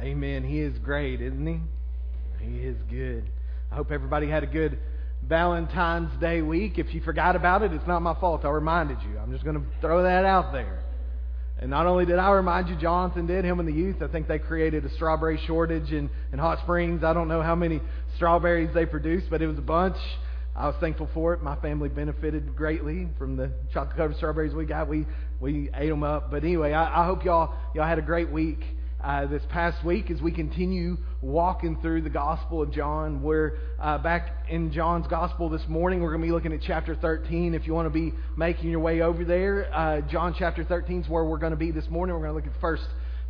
Amen. He is great, isn't he? He is good. I hope everybody had a good Valentine's Day week. If you forgot about it, it's not my fault. I reminded you. I'm just going to throw that out there. And not only did I remind you, Jonathan did, him and the youth. I think they created a strawberry shortage in, in Hot Springs. I don't know how many strawberries they produced, but it was a bunch. I was thankful for it. My family benefited greatly from the chocolate covered strawberries we got. We we ate them up. But anyway, I, I hope y'all y'all had a great week uh, this past week as we continue walking through the Gospel of John. We're uh, back in John's Gospel this morning. We're going to be looking at chapter 13. If you want to be making your way over there, uh, John chapter 13 is where we're going to be this morning. We're going to look at the first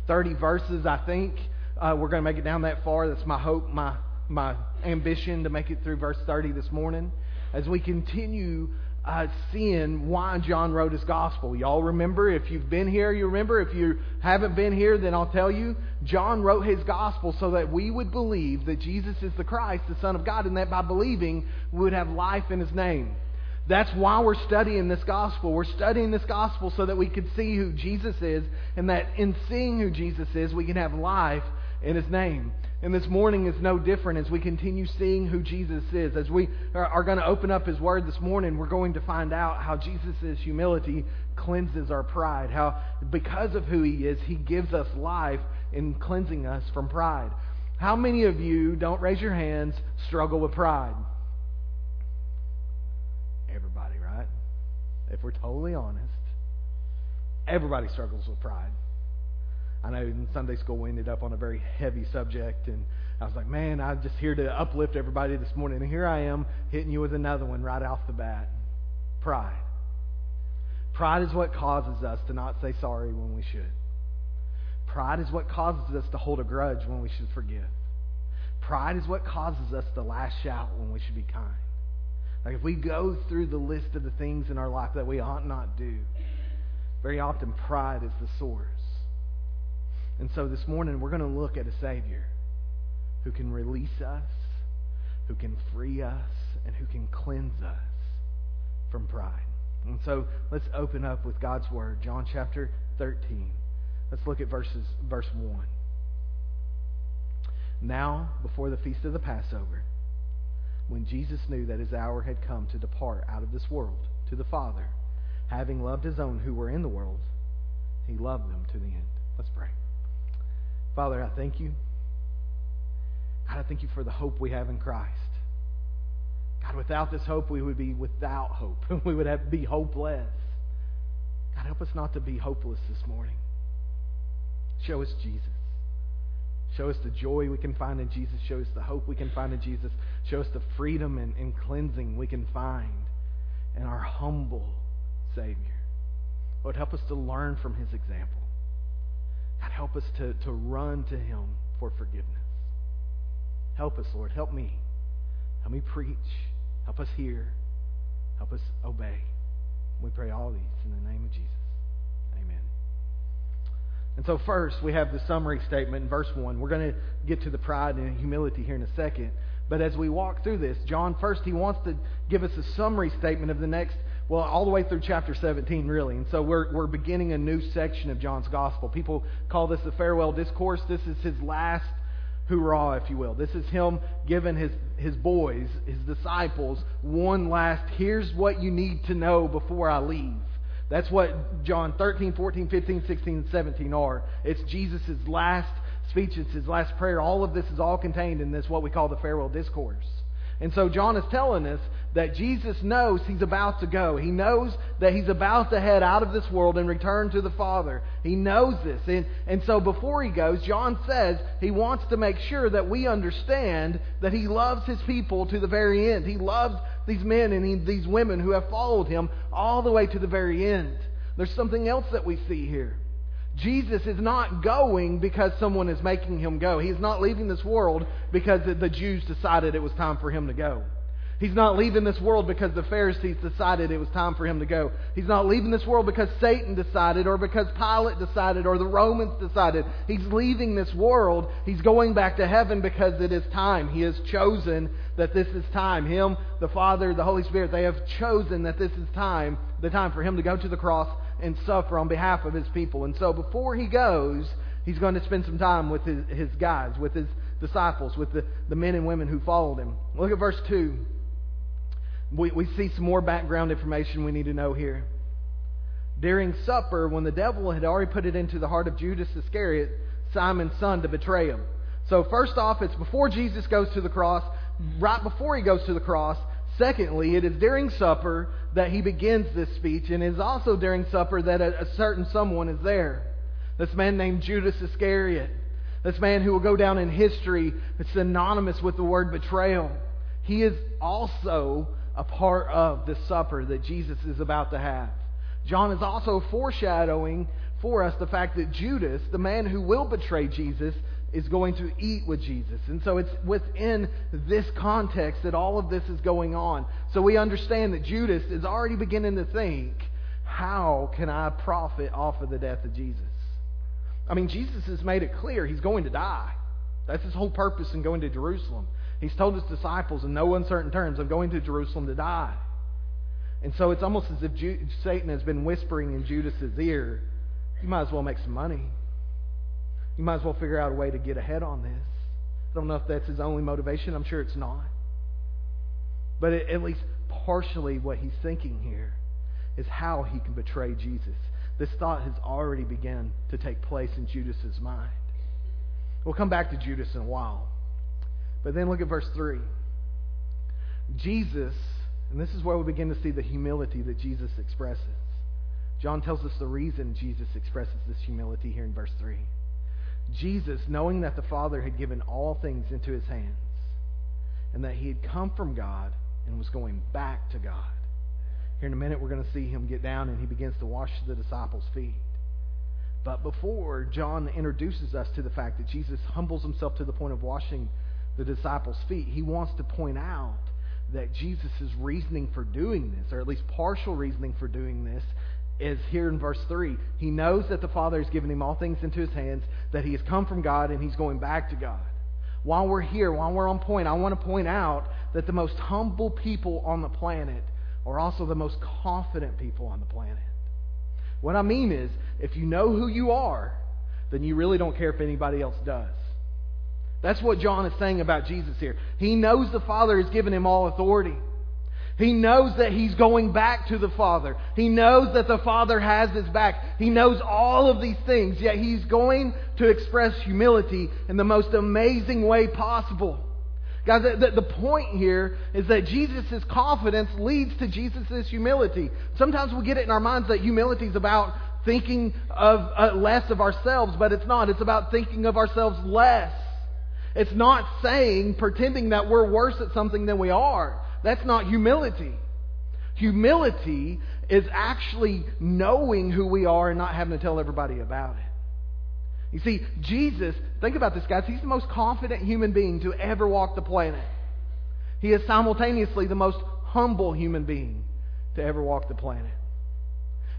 30 verses, I think. Uh, we're going to make it down that far. That's my hope, my, my ambition to make it through verse 30 this morning. As we continue uh, seeing why John wrote his gospel. Y'all remember? If you've been here, you remember. If you haven't been here, then I'll tell you. John wrote his gospel so that we would believe that Jesus is the Christ, the Son of God, and that by believing we would have life in his name. That's why we're studying this gospel. We're studying this gospel so that we could see who Jesus is, and that in seeing who Jesus is, we can have life in his name. And this morning is no different as we continue seeing who Jesus is. As we are going to open up his word this morning, we're going to find out how Jesus' humility cleanses our pride. How, because of who he is, he gives us life in cleansing us from pride. How many of you, don't raise your hands, struggle with pride? Everybody, right? If we're totally honest, everybody struggles with pride. I know in Sunday school we ended up on a very heavy subject, and I was like, man, I'm just here to uplift everybody this morning. And here I am hitting you with another one right off the bat pride. Pride is what causes us to not say sorry when we should. Pride is what causes us to hold a grudge when we should forgive. Pride is what causes us to lash out when we should be kind. Like if we go through the list of the things in our life that we ought not do, very often pride is the source. And so this morning we're going to look at a Savior who can release us, who can free us, and who can cleanse us from pride. And so let's open up with God's Word, John chapter 13. Let's look at verses, verse 1. Now, before the feast of the Passover, when Jesus knew that his hour had come to depart out of this world to the Father, having loved his own who were in the world, he loved them to the end. Let's pray. Father, I thank you. God, I thank you for the hope we have in Christ. God, without this hope, we would be without hope. we would have, be hopeless. God, help us not to be hopeless this morning. Show us Jesus. Show us the joy we can find in Jesus. Show us the hope we can find in Jesus. Show us the freedom and, and cleansing we can find in our humble Savior. Lord, help us to learn from his example. God, help us to, to run to Him for forgiveness. Help us, Lord. Help me. Help me preach. Help us hear. Help us obey. We pray all these in the name of Jesus. Amen. And so, first, we have the summary statement in verse 1. We're going to get to the pride and humility here in a second. But as we walk through this, John, first, he wants to give us a summary statement of the next well, all the way through chapter 17, really. And so we're, we're beginning a new section of John's gospel. People call this the farewell discourse. This is his last hoorah, if you will. This is him giving his, his boys, his disciples, one last, here's what you need to know before I leave. That's what John 13, 14, 15, 16, and 17 are. It's Jesus' last speech, it's his last prayer. All of this is all contained in this, what we call the farewell discourse. And so John is telling us that Jesus knows he's about to go. He knows that he's about to head out of this world and return to the Father. He knows this. And, and so before he goes, John says he wants to make sure that we understand that he loves his people to the very end. He loves these men and he, these women who have followed him all the way to the very end. There's something else that we see here. Jesus is not going because someone is making him go. He's not leaving this world because the Jews decided it was time for him to go. He's not leaving this world because the Pharisees decided it was time for him to go. He's not leaving this world because Satan decided or because Pilate decided or the Romans decided. He's leaving this world. He's going back to heaven because it is time. He has chosen that this is time. Him, the Father, the Holy Spirit, they have chosen that this is time, the time for him to go to the cross and suffer on behalf of his people. And so before he goes, he's going to spend some time with his, his guys, with his disciples, with the, the men and women who followed him. Look at verse 2. We, we see some more background information we need to know here. During supper, when the devil had already put it into the heart of Judas Iscariot, Simon's son, to betray him. So, first off, it's before Jesus goes to the cross, right before he goes to the cross. Secondly, it is during supper that he begins this speech, and it is also during supper that a, a certain someone is there. This man named Judas Iscariot. This man who will go down in history it's synonymous with the word betrayal. He is also a part of the supper that Jesus is about to have. John is also foreshadowing for us the fact that Judas, the man who will betray Jesus, is going to eat with Jesus. And so it's within this context that all of this is going on. So we understand that Judas is already beginning to think, how can I profit off of the death of Jesus? I mean, Jesus has made it clear he's going to die. That's his whole purpose in going to Jerusalem. He's told his disciples in no uncertain terms, I'm going to Jerusalem to die. And so it's almost as if Satan has been whispering in Judas's ear, you might as well make some money. You might as well figure out a way to get ahead on this. I don't know if that's his only motivation. I'm sure it's not. But at least partially what he's thinking here is how he can betray Jesus. This thought has already begun to take place in Judas's mind. We'll come back to Judas in a while. But then look at verse 3. Jesus, and this is where we begin to see the humility that Jesus expresses. John tells us the reason Jesus expresses this humility here in verse 3. Jesus, knowing that the Father had given all things into his hands, and that he had come from God and was going back to God. Here in a minute, we're going to see him get down and he begins to wash the disciples' feet. But before John introduces us to the fact that Jesus humbles himself to the point of washing the disciples' feet, he wants to point out that Jesus' reasoning for doing this, or at least partial reasoning for doing this, is here in verse 3. He knows that the Father has given him all things into his hands, that he has come from God, and he's going back to God. While we're here, while we're on point, I want to point out that the most humble people on the planet are also the most confident people on the planet. What I mean is, if you know who you are, then you really don't care if anybody else does. That's what John is saying about Jesus here. He knows the Father has given him all authority. He knows that he's going back to the Father. He knows that the Father has his back. He knows all of these things, yet he's going to express humility in the most amazing way possible. Guys, the, the, point here is that Jesus' confidence leads to Jesus' humility. Sometimes we get it in our minds that humility is about thinking of uh, less of ourselves, but it's not. It's about thinking of ourselves less. It's not saying, pretending that we're worse at something than we are. That's not humility. Humility is actually knowing who we are and not having to tell everybody about it. You see, Jesus, think about this, guys. He's the most confident human being to ever walk the planet. He is simultaneously the most humble human being to ever walk the planet.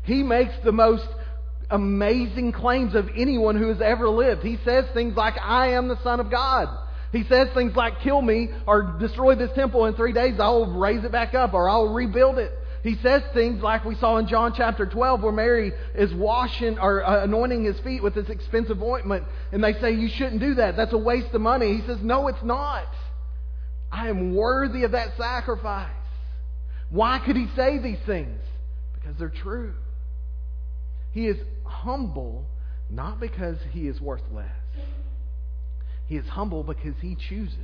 He makes the most amazing claims of anyone who has ever lived. He says things like, I am the Son of God. He says things like, kill me or destroy this temple in three days, I'll raise it back up or I'll rebuild it. He says things like we saw in John chapter 12 where Mary is washing or uh, anointing his feet with this expensive ointment and they say, you shouldn't do that. That's a waste of money. He says, no, it's not. I am worthy of that sacrifice. Why could he say these things? Because they're true. He is humble not because he is worth less. He is humble because he chooses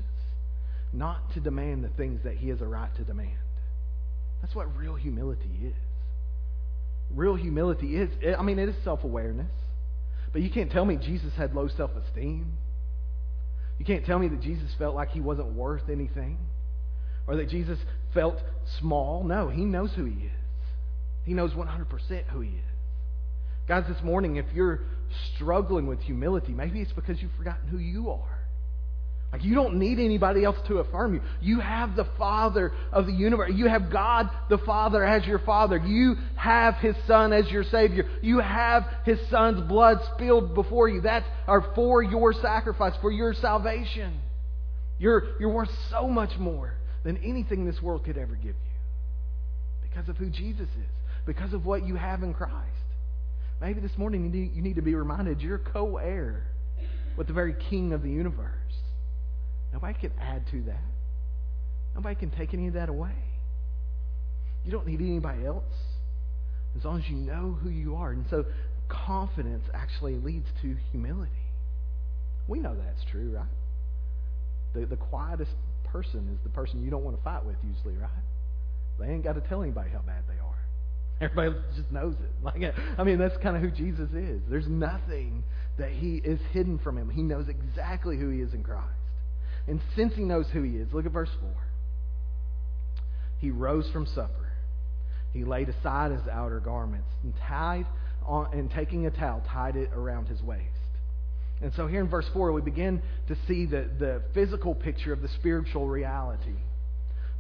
not to demand the things that he has a right to demand. That's what real humility is. Real humility is, I mean, it is self awareness. But you can't tell me Jesus had low self esteem. You can't tell me that Jesus felt like he wasn't worth anything or that Jesus felt small. No, he knows who he is. He knows 100% who he is. Guys, this morning, if you're struggling with humility, maybe it's because you've forgotten who you are. Like you don't need anybody else to affirm you. You have the Father of the universe. You have God the Father as your Father. You have His Son as your Savior. You have His Son's blood spilled before you. That's or for your sacrifice, for your salvation. You're, you're worth so much more than anything this world could ever give you. Because of who Jesus is. Because of what you have in Christ. Maybe this morning you need, you need to be reminded you're co heir with the very king of the universe. Nobody can add to that, nobody can take any of that away. You don't need anybody else as long as you know who you are. And so confidence actually leads to humility. We know that's true, right? The, the quietest person is the person you don't want to fight with, usually, right? They ain't got to tell anybody how bad they are. Everybody just knows it. Like, I mean, that's kind of who Jesus is. There's nothing that he is hidden from him. He knows exactly who he is in Christ. And since he knows who he is, look at verse 4. He rose from supper. He laid aside his outer garments and tied on, and taking a towel, tied it around his waist. And so here in verse 4, we begin to see the, the physical picture of the spiritual reality.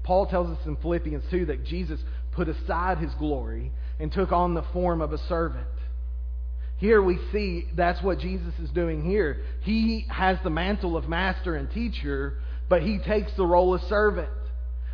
Paul tells us in Philippians 2 that Jesus put aside his glory and took on the form of a servant. Here we see that's what Jesus is doing here. He has the mantle of master and teacher, but he takes the role of servant.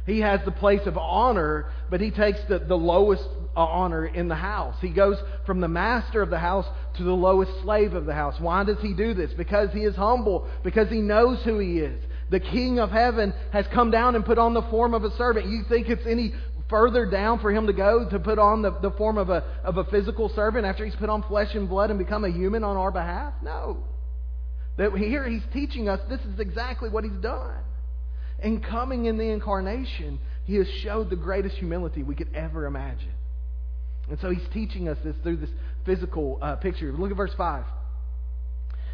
He has the place of honor, but he takes the, the lowest honor in the house. He goes from the master of the house to the lowest slave of the house. Why does he do this? Because he is humble, because he knows who he is. The King of heaven has come down and put on the form of a servant. You think it's any further down for him to go to put on the, the form of a, of a physical servant after he's put on flesh and blood and become a human on our behalf? No. That here he's teaching us this is exactly what he's done. And coming in the incarnation, he has showed the greatest humility we could ever imagine. And so he's teaching us this through this physical uh, picture. Look at verse 5.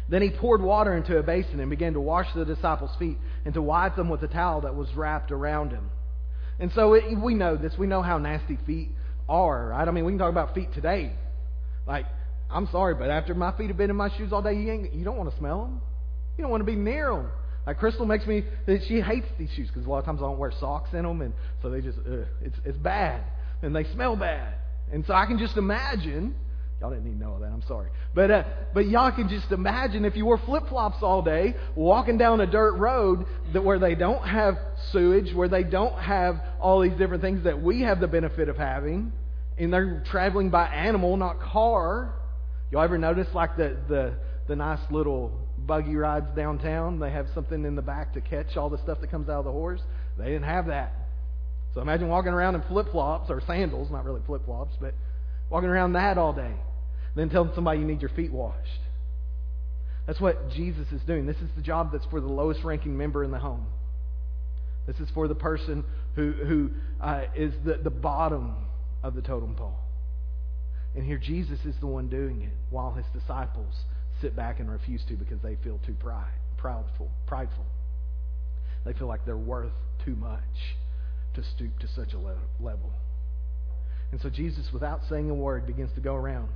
Then he poured water into a basin and began to wash the disciples' feet and to wipe them with a towel that was wrapped around him. And so it, we know this. We know how nasty feet are, right? I mean, we can talk about feet today. Like, I'm sorry, but after my feet have been in my shoes all day, you, ain't, you don't want to smell them. You don't want to be near them. Like Crystal makes me, she hates these shoes because a lot of times I don't wear socks in them, and so they just, it's it's bad, and they smell bad, and so I can just imagine. Y'all didn't to know that. I'm sorry, but uh, but y'all can just imagine if you wore flip flops all day, walking down a dirt road that where they don't have sewage, where they don't have all these different things that we have the benefit of having, and they're traveling by animal, not car. Y'all ever notice like the the the nice little buggy rides downtown, they have something in the back to catch all the stuff that comes out of the horse. They didn't have that. So imagine walking around in flip flops or sandals, not really flip flops, but walking around that all day. Then telling somebody you need your feet washed. That's what Jesus is doing. This is the job that's for the lowest ranking member in the home. This is for the person who, who uh, is the, the bottom of the totem pole. And here Jesus is the one doing it while his disciples sit back and refuse to because they feel too pride, proudful, prideful. They feel like they're worth too much to stoop to such a level. And so Jesus, without saying a word, begins to go around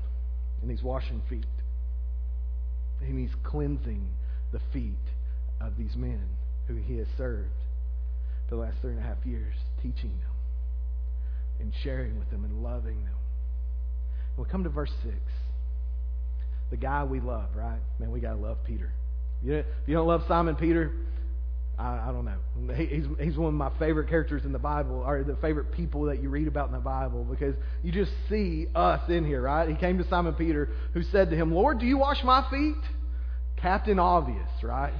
and he's washing feet. And he's cleansing the feet of these men who he has served for the last three and a half years, teaching them and sharing with them and loving them. We'll come to verse 6 the guy we love, right? Man, we gotta love Peter. if you don't love Simon Peter, I, I don't know. he's, he's one of my favorite characters in the Bible, or the favorite people that you read about in the Bible, because you just see us in here, right? He came to Simon Peter, who said to him, Lord, do you wash my feet? Captain Obvious, right?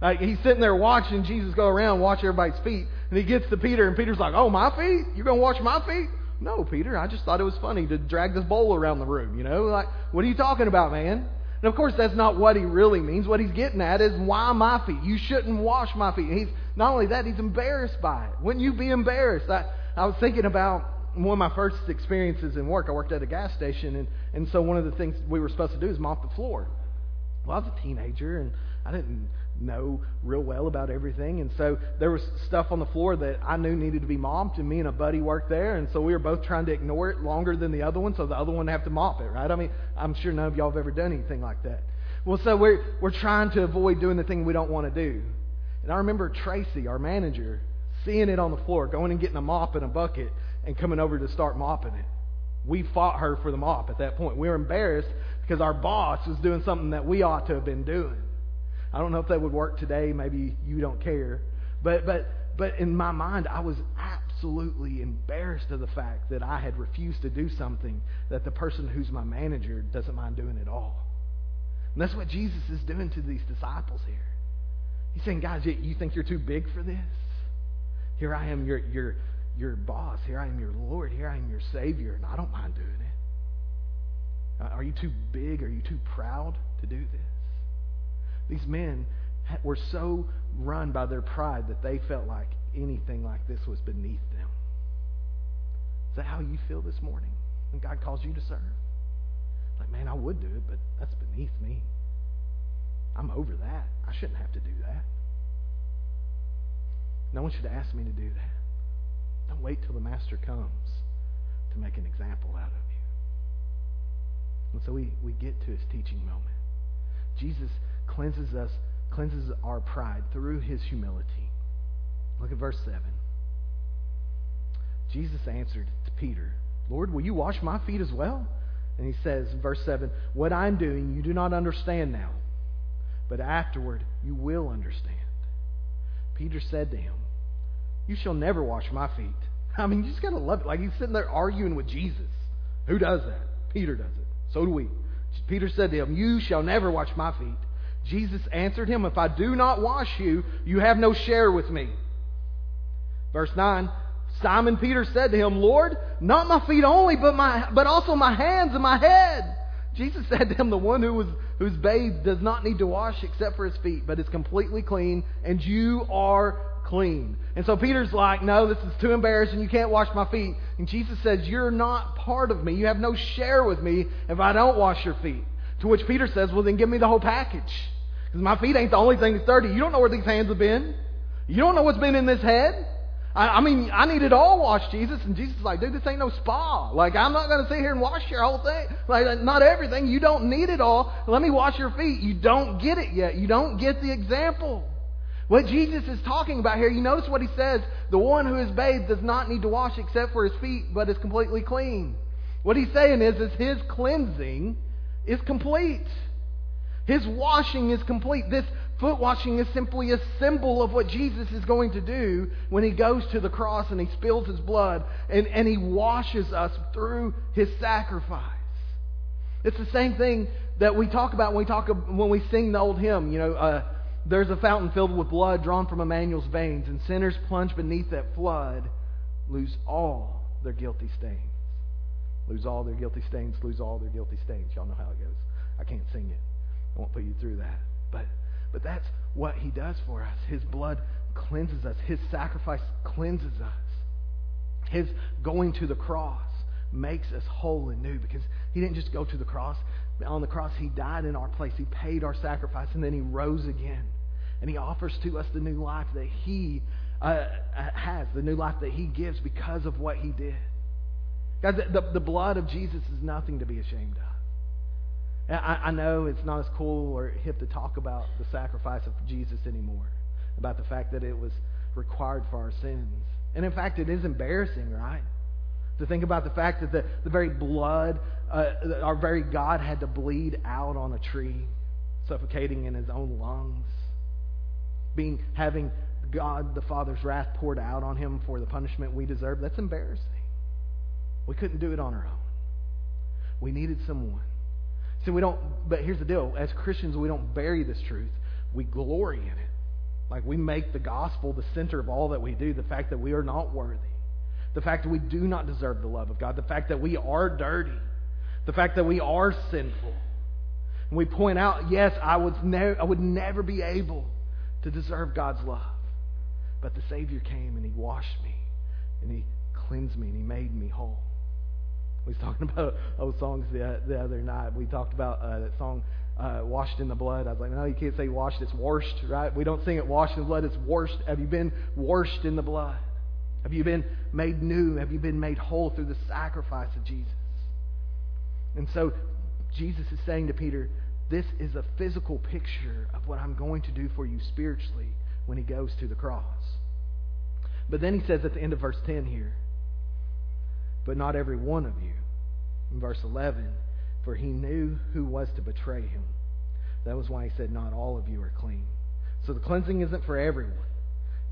Like he's sitting there watching Jesus go around, wash everybody's feet, and he gets to Peter, and Peter's like, "Oh, my feet? You're gonna wash my feet? No, Peter, I just thought it was funny to drag this bowl around the room, you know? Like, what are you talking about, man? And of course, that's not what he really means. What he's getting at is, why my feet? You shouldn't wash my feet. And he's not only that, he's embarrassed by it. Wouldn't you be embarrassed? I, I was thinking about one of my first experiences in work. I worked at a gas station, and, and so one of the things we were supposed to do is mop the floor. Well, I was a teenager, and I didn't know real well about everything. And so there was stuff on the floor that I knew needed to be mopped, and me and a buddy worked there, and so we were both trying to ignore it longer than the other one, so the other one have to mop it, right? I mean, I'm sure none of y'all have ever done anything like that. Well, so we're we're trying to avoid doing the thing we don't want to do. And I remember Tracy, our manager, seeing it on the floor, going and getting a mop and a bucket, and coming over to start mopping it. We fought her for the mop at that point. We were embarrassed because our boss was doing something that we ought to have been doing. I don't know if that would work today. Maybe you don't care. But, but, but in my mind, I was absolutely embarrassed of the fact that I had refused to do something that the person who's my manager doesn't mind doing at all. And that's what Jesus is doing to these disciples here. He's saying, guys, you think you're too big for this? Here I am, your, your, your boss. Here I am, your Lord. Here I am, your Savior, and I don't mind doing it. Uh, are you too big? Are you too proud to do this? These men were so run by their pride that they felt like anything like this was beneath them. Is that how you feel this morning when God calls you to serve? Like, man, I would do it, but that's beneath me. I'm over that. I shouldn't have to do that. No one should ask me to do that. Don't wait till the master comes to make an example out of you. And so we, we get to his teaching moment. Jesus cleanses us, cleanses our pride through his humility. Look at verse 7. Jesus answered to Peter, Lord, will you wash my feet as well? And he says, verse 7, What I'm doing you do not understand now, but afterward you will understand. Peter said to him, You shall never wash my feet. I mean, you just got to love it. Like he's sitting there arguing with Jesus. Who does that? Peter does it. So do we. Peter said to him, You shall never wash my feet. Jesus answered him, If I do not wash you, you have no share with me. Verse 9 Simon Peter said to him, Lord, not my feet only, but, my, but also my hands and my head. Jesus said to him, The one who was, who's bathed does not need to wash except for his feet, but is completely clean, and you are clean. And so Peter's like, No, this is too embarrassing. You can't wash my feet. And Jesus says, You're not part of me. You have no share with me if I don't wash your feet. To which Peter says, Well, then give me the whole package. Because my feet ain't the only thing that's dirty. You don't know where these hands have been. You don't know what's been in this head. I, I mean, I need it all washed, Jesus. And Jesus is like, dude, this ain't no spa. Like, I'm not going to sit here and wash your whole thing. Like, not everything. You don't need it all. Let me wash your feet. You don't get it yet. You don't get the example. What Jesus is talking about here, you notice what he says. The one who is bathed does not need to wash except for his feet, but is completely clean. What he's saying is, is his cleansing is complete. His washing is complete. This Foot washing is simply a symbol of what Jesus is going to do when he goes to the cross and he spills his blood and, and he washes us through his sacrifice. It's the same thing that we talk about when we talk when we sing the old hymn. You know, uh, there's a fountain filled with blood drawn from Emmanuel's veins, and sinners plunged beneath that flood lose all their guilty stains. Lose all their guilty stains. Lose all their guilty stains. Y'all know how it goes. I can't sing it. I won't put you through that, but but that's what he does for us. His blood cleanses us, his sacrifice cleanses us. His going to the cross makes us whole and new because he didn't just go to the cross. On the cross, he died in our place. He paid our sacrifice, and then he rose again. And he offers to us the new life that he uh, has, the new life that he gives because of what he did. Guys, the, the blood of Jesus is nothing to be ashamed of. I, I know it's not as cool or hip to talk about the sacrifice of Jesus anymore, about the fact that it was required for our sins. And in fact, it is embarrassing, right? To think about the fact that the, the very blood, uh, our very God had to bleed out on a tree, suffocating in his own lungs, being having God the Father's wrath poured out on him for the punishment we deserve. That's embarrassing. We couldn't do it on our own. We needed someone See, we don't, but here's the deal. As Christians, we don't bury this truth. We glory in it. Like we make the gospel the center of all that we do. The fact that we are not worthy. The fact that we do not deserve the love of God. The fact that we are dirty. The fact that we are sinful. And we point out, yes, I, was ne- I would never be able to deserve God's love. But the Savior came and He washed me and He cleansed me and He made me whole. We was talking about old songs the, the other night. We talked about uh, that song, uh, Washed in the Blood. I was like, no, you can't say washed, it's washed, right? We don't sing it washed in the blood, it's washed. Have you been washed in the blood? Have you been made new? Have you been made whole through the sacrifice of Jesus? And so Jesus is saying to Peter, this is a physical picture of what I'm going to do for you spiritually when he goes to the cross. But then he says at the end of verse 10 here, but not every one of you. In verse 11, for he knew who was to betray him. That was why he said, Not all of you are clean. So the cleansing isn't for everyone.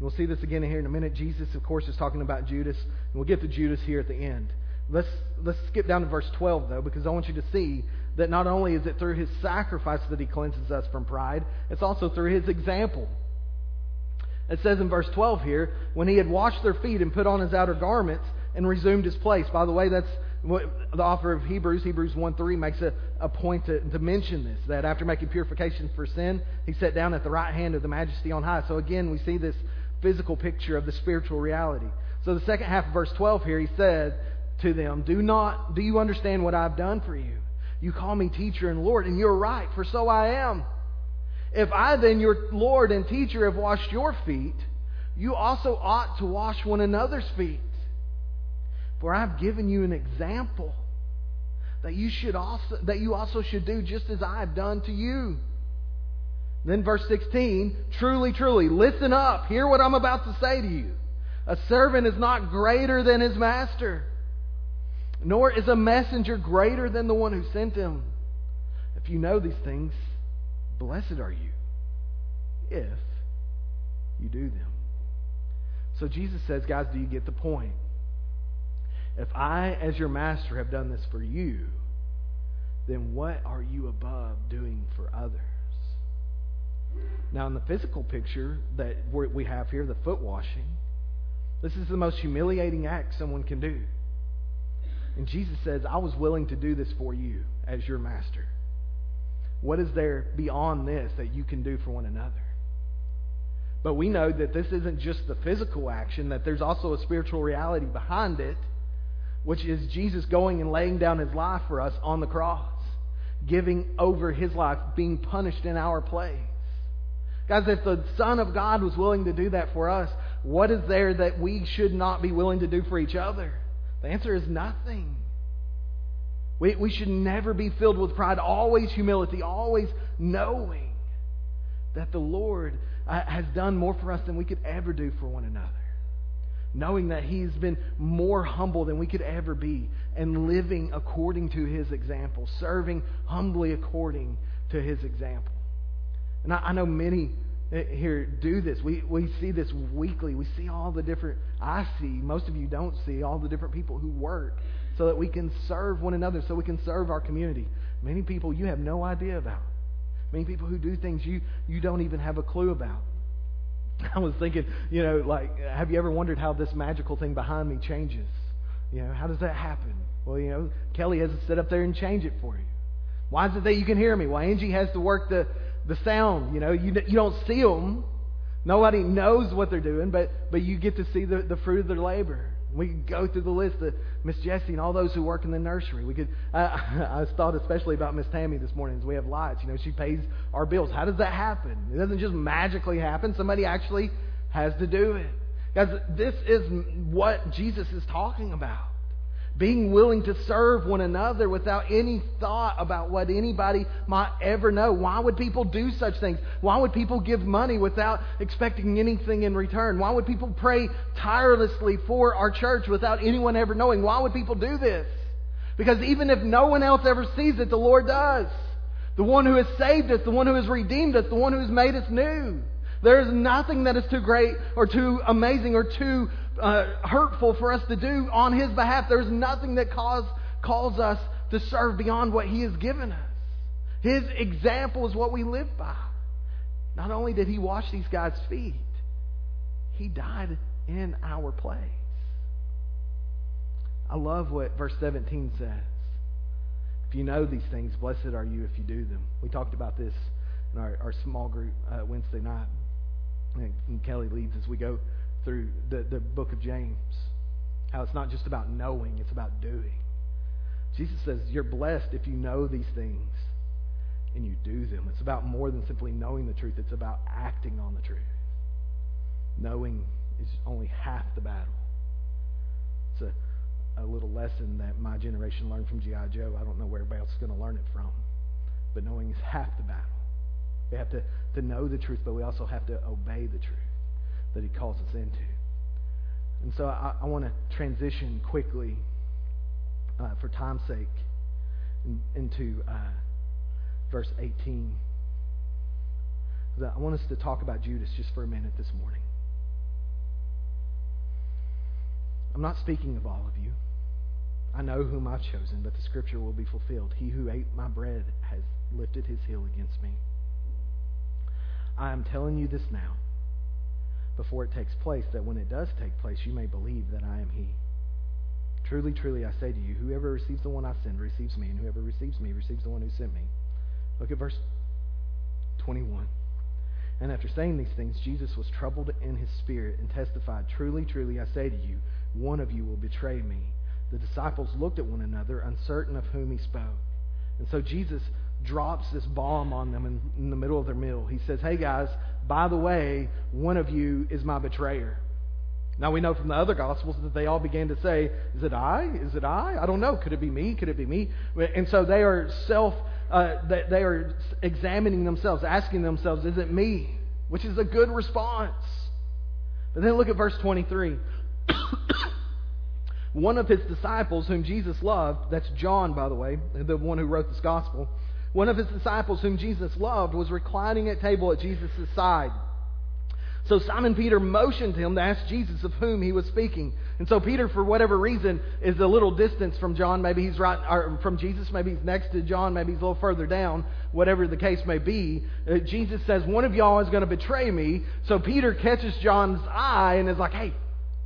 we'll see this again here in a minute. Jesus, of course, is talking about Judas, and we'll get to Judas here at the end. Let's, let's skip down to verse 12, though, because I want you to see that not only is it through his sacrifice that he cleanses us from pride, it's also through his example. It says in verse 12 here, when he had washed their feet and put on his outer garments and resumed his place. By the way, that's what the author of Hebrews, Hebrews 1 3, makes a, a point to, to mention this that after making purification for sin, he sat down at the right hand of the majesty on high. So again, we see this physical picture of the spiritual reality. So the second half of verse 12 here, he said to them, Do not, do you understand what I've done for you? You call me teacher and Lord, and you're right, for so I am. If I then, your Lord and teacher, have washed your feet, you also ought to wash one another's feet. For I've given you an example that you should also that you also should do just as I have done to you. Then verse 16, truly, truly, listen up. Hear what I'm about to say to you. A servant is not greater than his master, nor is a messenger greater than the one who sent him. If you know these things, Blessed are you if you do them. So Jesus says, guys, do you get the point? If I, as your master, have done this for you, then what are you above doing for others? Now, in the physical picture that we have here, the foot washing, this is the most humiliating act someone can do. And Jesus says, I was willing to do this for you as your master. What is there beyond this that you can do for one another? But we know that this isn't just the physical action, that there's also a spiritual reality behind it, which is Jesus going and laying down his life for us on the cross, giving over his life, being punished in our place. Guys, if the Son of God was willing to do that for us, what is there that we should not be willing to do for each other? The answer is nothing. We, we should never be filled with pride, always humility, always knowing that the Lord uh, has done more for us than we could ever do for one another. Knowing that He's been more humble than we could ever be, and living according to His example, serving humbly according to His example. And I, I know many Eh, here do this. We, we see this weekly. We see all the different, I see, most of you don't see, all the different people who work so that we can serve one another, so we can serve our community. Many people you have no idea about. Many people who do things you, you don't even have a clue about. I was thinking, you know, like, have you ever wondered how this magical thing behind me changes? You know, how does that happen? Well, you know, Kelly has to sit up there and change it for you. Why is it that you can hear me? Why Angie has to work the, the sound? You know, you, you don't see them. Nobody knows what they're doing, but, but you get to see the, the fruit of their labor. We could go through the list of Miss Jessie and all those who work in the nursery. We could. I thought especially about Miss Tammy this morning as we have lights. You know, she pays our bills. How does that happen? It doesn't just magically happen. Somebody actually has to do it. Guys, this is what Jesus is talking about being willing to serve one another without any thought about what anybody might ever know. Why would people do such things? Why would people give money without expecting anything in return? Why would people pray tirelessly for our church without anyone ever knowing? Why would people do this? Because even if no one else ever sees it, the Lord does. The one who has saved us, the one who has redeemed us, the one who has made us new. There is nothing that is too great or too amazing or too uh, hurtful for us to do on His behalf. There's nothing that cause, calls us to serve beyond what He has given us. His example is what we live by. Not only did He wash these guys' feet, He died in our place. I love what verse 17 says. If you know these things, blessed are you if you do them. We talked about this in our, our small group uh, Wednesday night. And Kelly leads as we go through the, the book of James. How it's not just about knowing, it's about doing. Jesus says, You're blessed if you know these things and you do them. It's about more than simply knowing the truth, it's about acting on the truth. Knowing is only half the battle. It's a, a little lesson that my generation learned from G.I. Joe. I don't know where everybody else is going to learn it from. But knowing is half the battle. We have to, to know the truth, but we also have to obey the truth that he calls us into. And so I, I want to transition quickly, uh, for time's sake, in, into uh, verse 18. I want us to talk about Judas just for a minute this morning. I'm not speaking of all of you. I know whom I've chosen, but the scripture will be fulfilled. He who ate my bread has lifted his heel against me. I am telling you this now, before it takes place, that when it does take place, you may believe that I am he. Truly, truly, I say to you, whoever receives the one I send receives me, and whoever receives me receives the one who sent me. Look at verse 21. And after saying these things, Jesus was troubled in his spirit and testified, Truly, truly, I say to you, one of you will betray me. The disciples looked at one another, uncertain of whom he spoke. And so Jesus drops this bomb on them in, in the middle of their meal. He says, Hey guys, by the way, one of you is my betrayer. Now we know from the other gospels that they all began to say, "Is it I? Is it I? I don't know. Could it be me? Could it be me?" And so they are self, uh, they, they are examining themselves, asking themselves, "Is it me?" Which is a good response. But then look at verse 23. one of his disciples, whom Jesus loved, that's John, by the way, the one who wrote this gospel. One of his disciples, whom Jesus loved, was reclining at table at Jesus' side. So Simon Peter motioned him to ask Jesus of whom he was speaking. And so Peter, for whatever reason, is a little distance from John. Maybe he's right, or from Jesus. Maybe he's next to John. Maybe he's a little further down. Whatever the case may be, uh, Jesus says, "One of y'all is going to betray me." So Peter catches John's eye and is like, "Hey,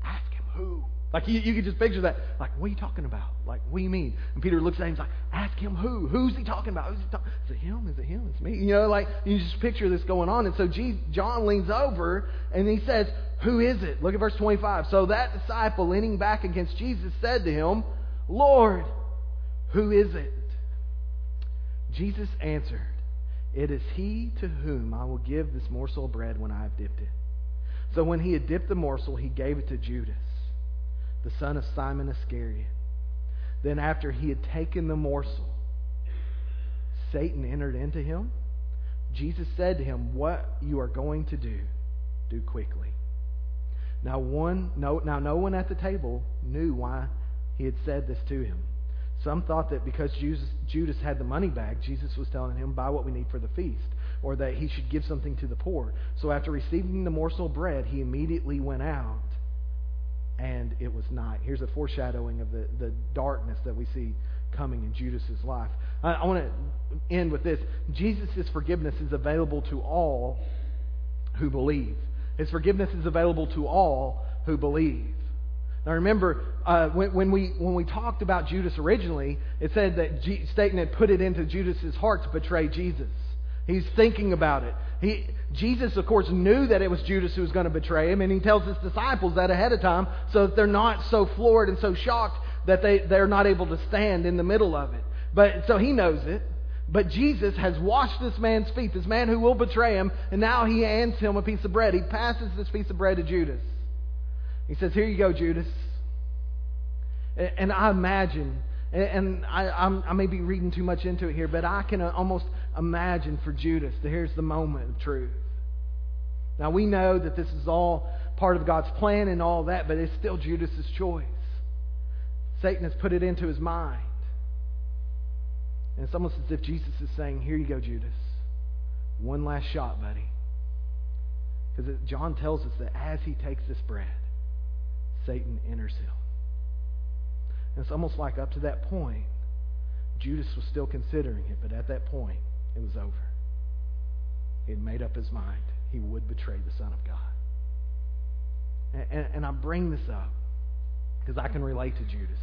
ask him who." Like you, you could just picture that. Like, what are you talking about? Like, what do you mean? And Peter looks at him he's like, ask him who? Who's he talking about? Who's he? Is it him? Is it him? It's me. You know, like you just picture this going on. And so John leans over and he says, Who is it? Look at verse 25. So that disciple leaning back against Jesus said to him, Lord, who is it? Jesus answered, It is he to whom I will give this morsel of bread when I have dipped it. So when he had dipped the morsel, he gave it to Judas the son of Simon Iscariot. Then, after he had taken the morsel, Satan entered into him. Jesus said to him, What you are going to do, do quickly. Now, one, no, now no one at the table knew why he had said this to him. Some thought that because Judas had the money bag, Jesus was telling him, Buy what we need for the feast, or that he should give something to the poor. So, after receiving the morsel of bread, he immediately went out and it was night. Here's a foreshadowing of the, the darkness that we see coming in Judas's life. I, I want to end with this. Jesus' forgiveness is available to all who believe. His forgiveness is available to all who believe. Now remember, uh, when, when, we, when we talked about Judas originally, it said that G- Satan had put it into Judas's heart to betray Jesus. He's thinking about it. He, Jesus, of course, knew that it was Judas who was going to betray him, and he tells his disciples that ahead of time so that they're not so floored and so shocked that they, they're not able to stand in the middle of it. But so he knows it. But Jesus has washed this man's feet, this man who will betray him, and now he hands him a piece of bread. He passes this piece of bread to Judas. He says, Here you go, Judas. And I imagine, and I, I may be reading too much into it here, but I can uh, almost imagine for Judas here's the moment of truth. Now, we know that this is all part of God's plan and all that, but it's still Judas's choice. Satan has put it into his mind. And it's almost as if Jesus is saying, Here you go, Judas. One last shot, buddy. Because John tells us that as he takes this bread, Satan enters him. And it's almost like up to that point, Judas was still considering it, but at that point, it was over. He had made up his mind. He would betray the Son of God. And, and, and I bring this up because I can relate to Judas.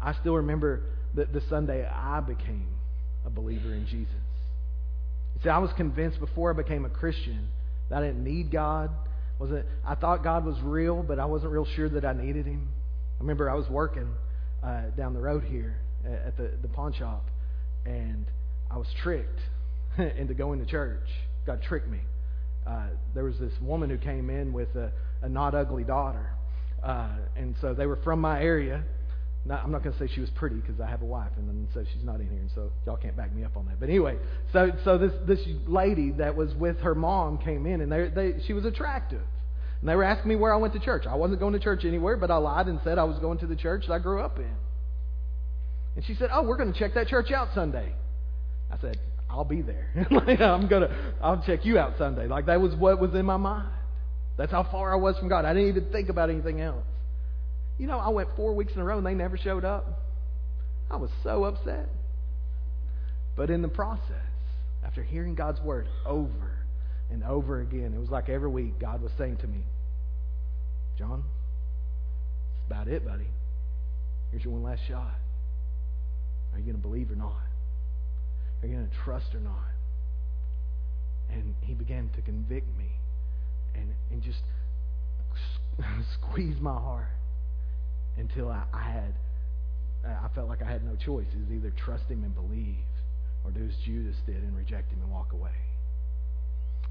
I still remember the, the Sunday I became a believer in Jesus. See, I was convinced before I became a Christian that I didn't need God. Wasn't I thought God was real, but I wasn't real sure that I needed Him. I remember I was working uh, down the road here at the, the pawn shop, and I was tricked into going to church. God tricked me. Uh, there was this woman who came in with a, a not ugly daughter. Uh, and so they were from my area. Not, I'm not going to say she was pretty because I have a wife, and then so she's not in here, and so y'all can't back me up on that. But anyway, so so this this lady that was with her mom came in, and they, they she was attractive, and they were asking me where I went to church. I wasn't going to church anywhere, but I lied and said I was going to the church that I grew up in. And she said, "Oh, we're going to check that church out Sunday." I said, I'll be there. I'm gonna, I'll check you out Sunday. Like that was what was in my mind. That's how far I was from God. I didn't even think about anything else. You know, I went four weeks in a row and they never showed up. I was so upset. But in the process, after hearing God's word over and over again, it was like every week God was saying to me, John, that's about it, buddy. Here's your one last shot. Are you going to believe or not? Are you going to trust or not? And he began to convict me and, and just squeeze my heart until I, I had, I felt like I had no choice. It was either trust him and believe or do as Judas did and reject him and walk away.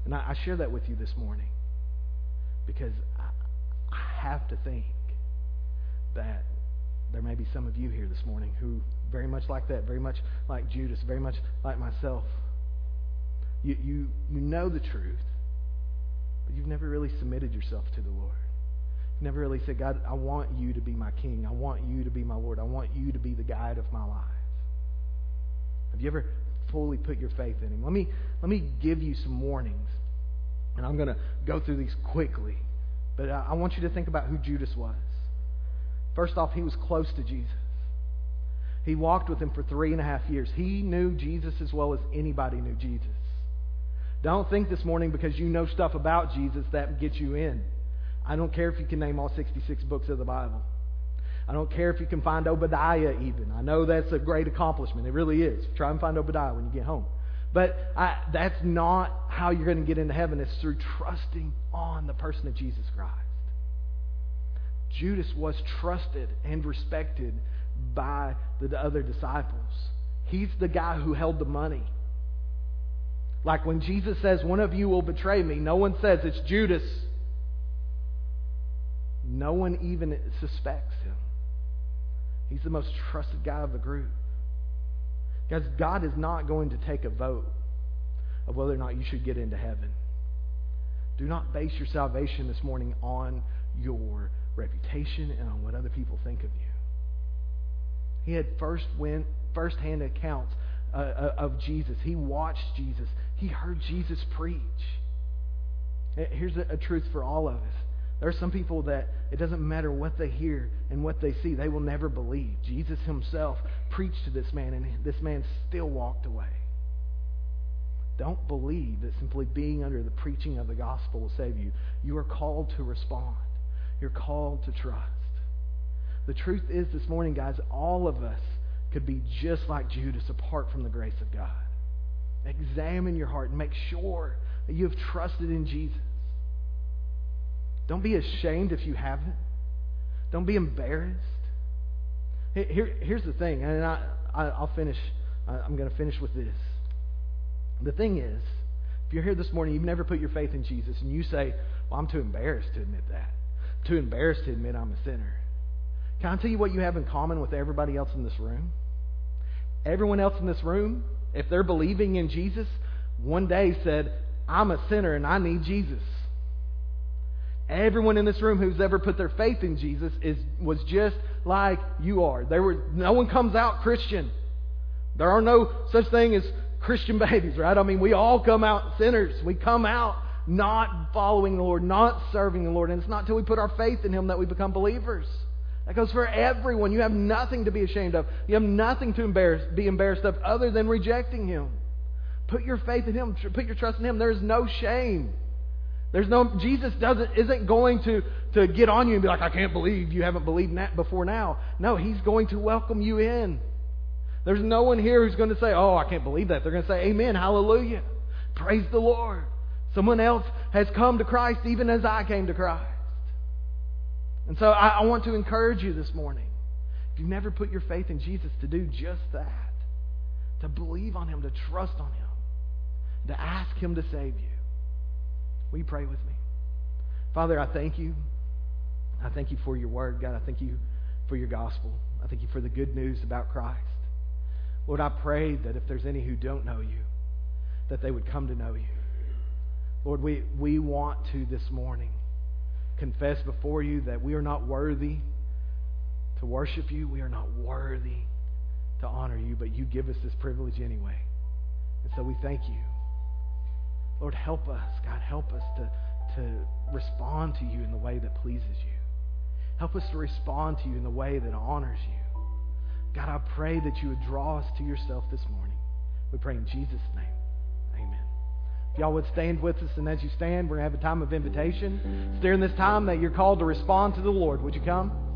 And I, I share that with you this morning because I, I have to think that there may be some of you here this morning who very much like that, very much like Judas, very much like myself. You, you, you know the truth, but you've never really submitted yourself to the Lord. You've never really said, God, I want you to be my king. I want you to be my Lord. I want you to be the guide of my life. Have you ever fully put your faith in Him? Let me, let me give you some warnings. And I'm going to go through these quickly. But I, I want you to think about who Judas was. First off, he was close to Jesus. He walked with him for three and a half years. He knew Jesus as well as anybody knew Jesus. Don't think this morning because you know stuff about Jesus that gets you in. I don't care if you can name all 66 books of the Bible. I don't care if you can find Obadiah even. I know that's a great accomplishment. It really is. Try and find Obadiah when you get home. But I, that's not how you're going to get into heaven. It's through trusting on the person of Jesus Christ. Judas was trusted and respected by the other disciples. He's the guy who held the money. Like when Jesus says, One of you will betray me, no one says it's Judas. No one even suspects him. He's the most trusted guy of the group. Guys, God is not going to take a vote of whether or not you should get into heaven. Do not base your salvation this morning on your reputation and on what other people think of you. He had first went first-hand accounts uh, uh of Jesus. He watched Jesus. He heard Jesus preach. Here's a, a truth for all of us. There are some people that it doesn't matter what they hear and what they see, they will never believe. Jesus himself preached to this man, and this man still walked away. Don't believe that simply being under the preaching of the gospel will save you. You are called to respond, you're called to trust. The truth is, this morning, guys, all of us could be just like Judas apart from the grace of God. Examine your heart and make sure that you have trusted in Jesus. Don't be ashamed if you haven't. Don't be embarrassed. Here, here's the thing, and I, I, will finish. I'm going to finish with this. The thing is, if you're here this morning, you've never put your faith in Jesus, and you say, "Well, I'm too embarrassed to admit that. I'm too embarrassed to admit I'm a sinner." Can I tell you what you have in common with everybody else in this room? Everyone else in this room, if they're believing in Jesus, one day said, "I'm a sinner and I need Jesus." Everyone in this room who's ever put their faith in Jesus is, was just like you are. There were, no one comes out Christian. There are no such thing as Christian babies, right? I mean, we all come out sinners. We come out not following the Lord, not serving the Lord. And it's not until we put our faith in Him that we become believers. That goes for everyone. You have nothing to be ashamed of. You have nothing to embarrass, be embarrassed of other than rejecting Him. Put your faith in Him. Put your trust in Him. There is no shame. There's no Jesus doesn't isn't going to, to get on you and be like, I can't believe you haven't believed that before now. No, he's going to welcome you in. There's no one here who's going to say, Oh, I can't believe that. They're going to say, Amen, hallelujah. Praise the Lord. Someone else has come to Christ even as I came to Christ. And so I, I want to encourage you this morning. If you've never put your faith in Jesus, to do just that. To believe on Him, to trust on Him, to ask Him to save you. Will you pray with me? Father, I thank you. I thank you for your word, God. I thank you for your gospel. I thank you for the good news about Christ. Lord, I pray that if there's any who don't know you, that they would come to know you. Lord, we, we want to this morning confess before you that we are not worthy to worship you. We are not worthy to honor you, but you give us this privilege anyway. And so we thank you. Lord, help us. God, help us to, to respond to you in the way that pleases you. Help us to respond to you in the way that honors you. God, I pray that you would draw us to yourself this morning. We pray in Jesus' name. Y'all would stand with us, and as you stand, we're going to have a time of invitation. It's during this time that you're called to respond to the Lord. Would you come?